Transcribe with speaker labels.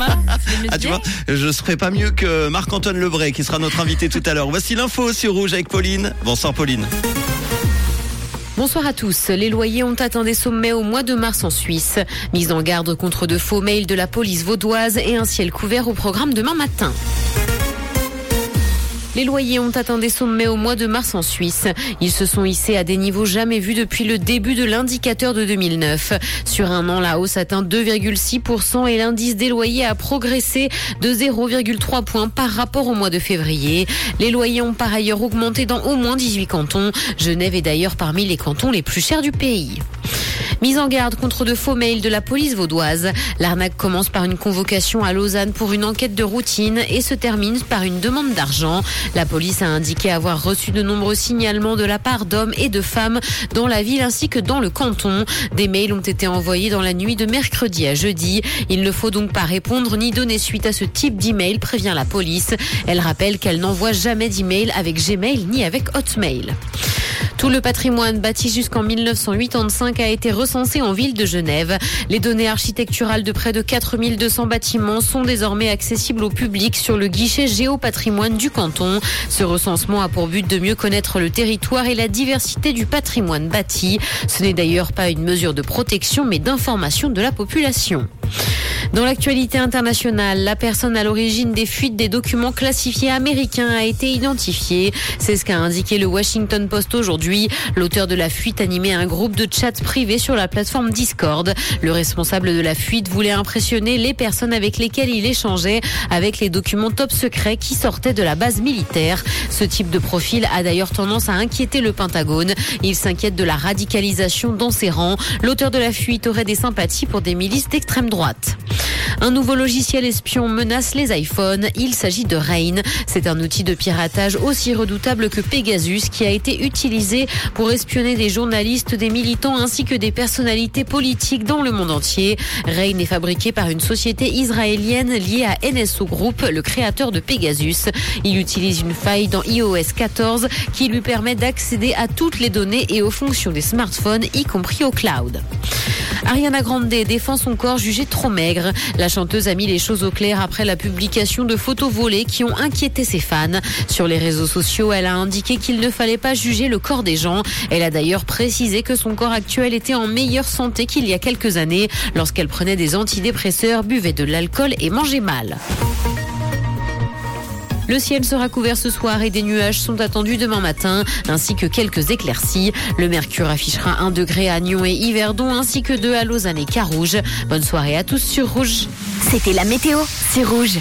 Speaker 1: hein,
Speaker 2: Ah, tu vois, je serai pas mieux que Marc-Antoine Lebray qui sera notre invité tout à l'heure. Voici l'info sur Rouge avec Pauline. Bonsoir Pauline.
Speaker 1: Bonsoir à tous. Les loyers ont atteint des sommets au mois de mars en Suisse. Mise en garde contre de faux mails de la police vaudoise et un ciel couvert au programme demain matin. Les loyers ont atteint des sommets au mois de mars en Suisse. Ils se sont hissés à des niveaux jamais vus depuis le début de l'indicateur de 2009. Sur un an, la hausse atteint 2,6% et l'indice des loyers a progressé de 0,3 points par rapport au mois de février. Les loyers ont par ailleurs augmenté dans au moins 18 cantons. Genève est d'ailleurs parmi les cantons les plus chers du pays. Mise en garde contre de faux mails de la police vaudoise. L'arnaque commence par une convocation à Lausanne pour une enquête de routine et se termine par une demande d'argent. La police a indiqué avoir reçu de nombreux signalements de la part d'hommes et de femmes dans la ville ainsi que dans le canton. Des mails ont été envoyés dans la nuit de mercredi à jeudi. Il ne faut donc pas répondre ni donner suite à ce type d'email, prévient la police. Elle rappelle qu'elle n'envoie jamais d'email avec Gmail ni avec Hotmail. Tout le patrimoine bâti jusqu'en 1985 a été recensé en ville de Genève. Les données architecturales de près de 4200 bâtiments sont désormais accessibles au public sur le guichet géopatrimoine du canton. Ce recensement a pour but de mieux connaître le territoire et la diversité du patrimoine bâti. Ce n'est d'ailleurs pas une mesure de protection mais d'information de la population. Dans l'actualité internationale, la personne à l'origine des fuites des documents classifiés américains a été identifiée. C'est ce qu'a indiqué le Washington Post aujourd'hui. L'auteur de la fuite animait un groupe de chat privé sur la plateforme Discord. Le responsable de la fuite voulait impressionner les personnes avec lesquelles il échangeait avec les documents top secrets qui sortaient de la base militaire. Ce type de profil a d'ailleurs tendance à inquiéter le Pentagone. Il s'inquiète de la radicalisation dans ses rangs. L'auteur de la fuite aurait des sympathies pour des milices d'extrême droite. Un nouveau logiciel espion menace les iPhones. Il s'agit de Rain. C'est un outil de piratage aussi redoutable que Pegasus qui a été utilisé pour espionner des journalistes, des militants ainsi que des personnalités politiques dans le monde entier. Rain est fabriqué par une société israélienne liée à NSO Group, le créateur de Pegasus. Il utilise une faille dans iOS 14 qui lui permet d'accéder à toutes les données et aux fonctions des smartphones, y compris au cloud. Ariana Grande défend son corps jugé trop maigre. La chanteuse a mis les choses au clair après la publication de photos volées qui ont inquiété ses fans. Sur les réseaux sociaux, elle a indiqué qu'il ne fallait pas juger le corps des gens. Elle a d'ailleurs précisé que son corps actuel était en meilleure santé qu'il y a quelques années lorsqu'elle prenait des antidépresseurs, buvait de l'alcool et mangeait mal. Le ciel sera couvert ce soir et des nuages sont attendus demain matin, ainsi que quelques éclaircies. Le mercure affichera 1 degré à Nyon et Yverdon, ainsi que 2 à Lausanne et Carouge. Bonne soirée à tous sur Rouge.
Speaker 3: C'était la météo, c'est rouge.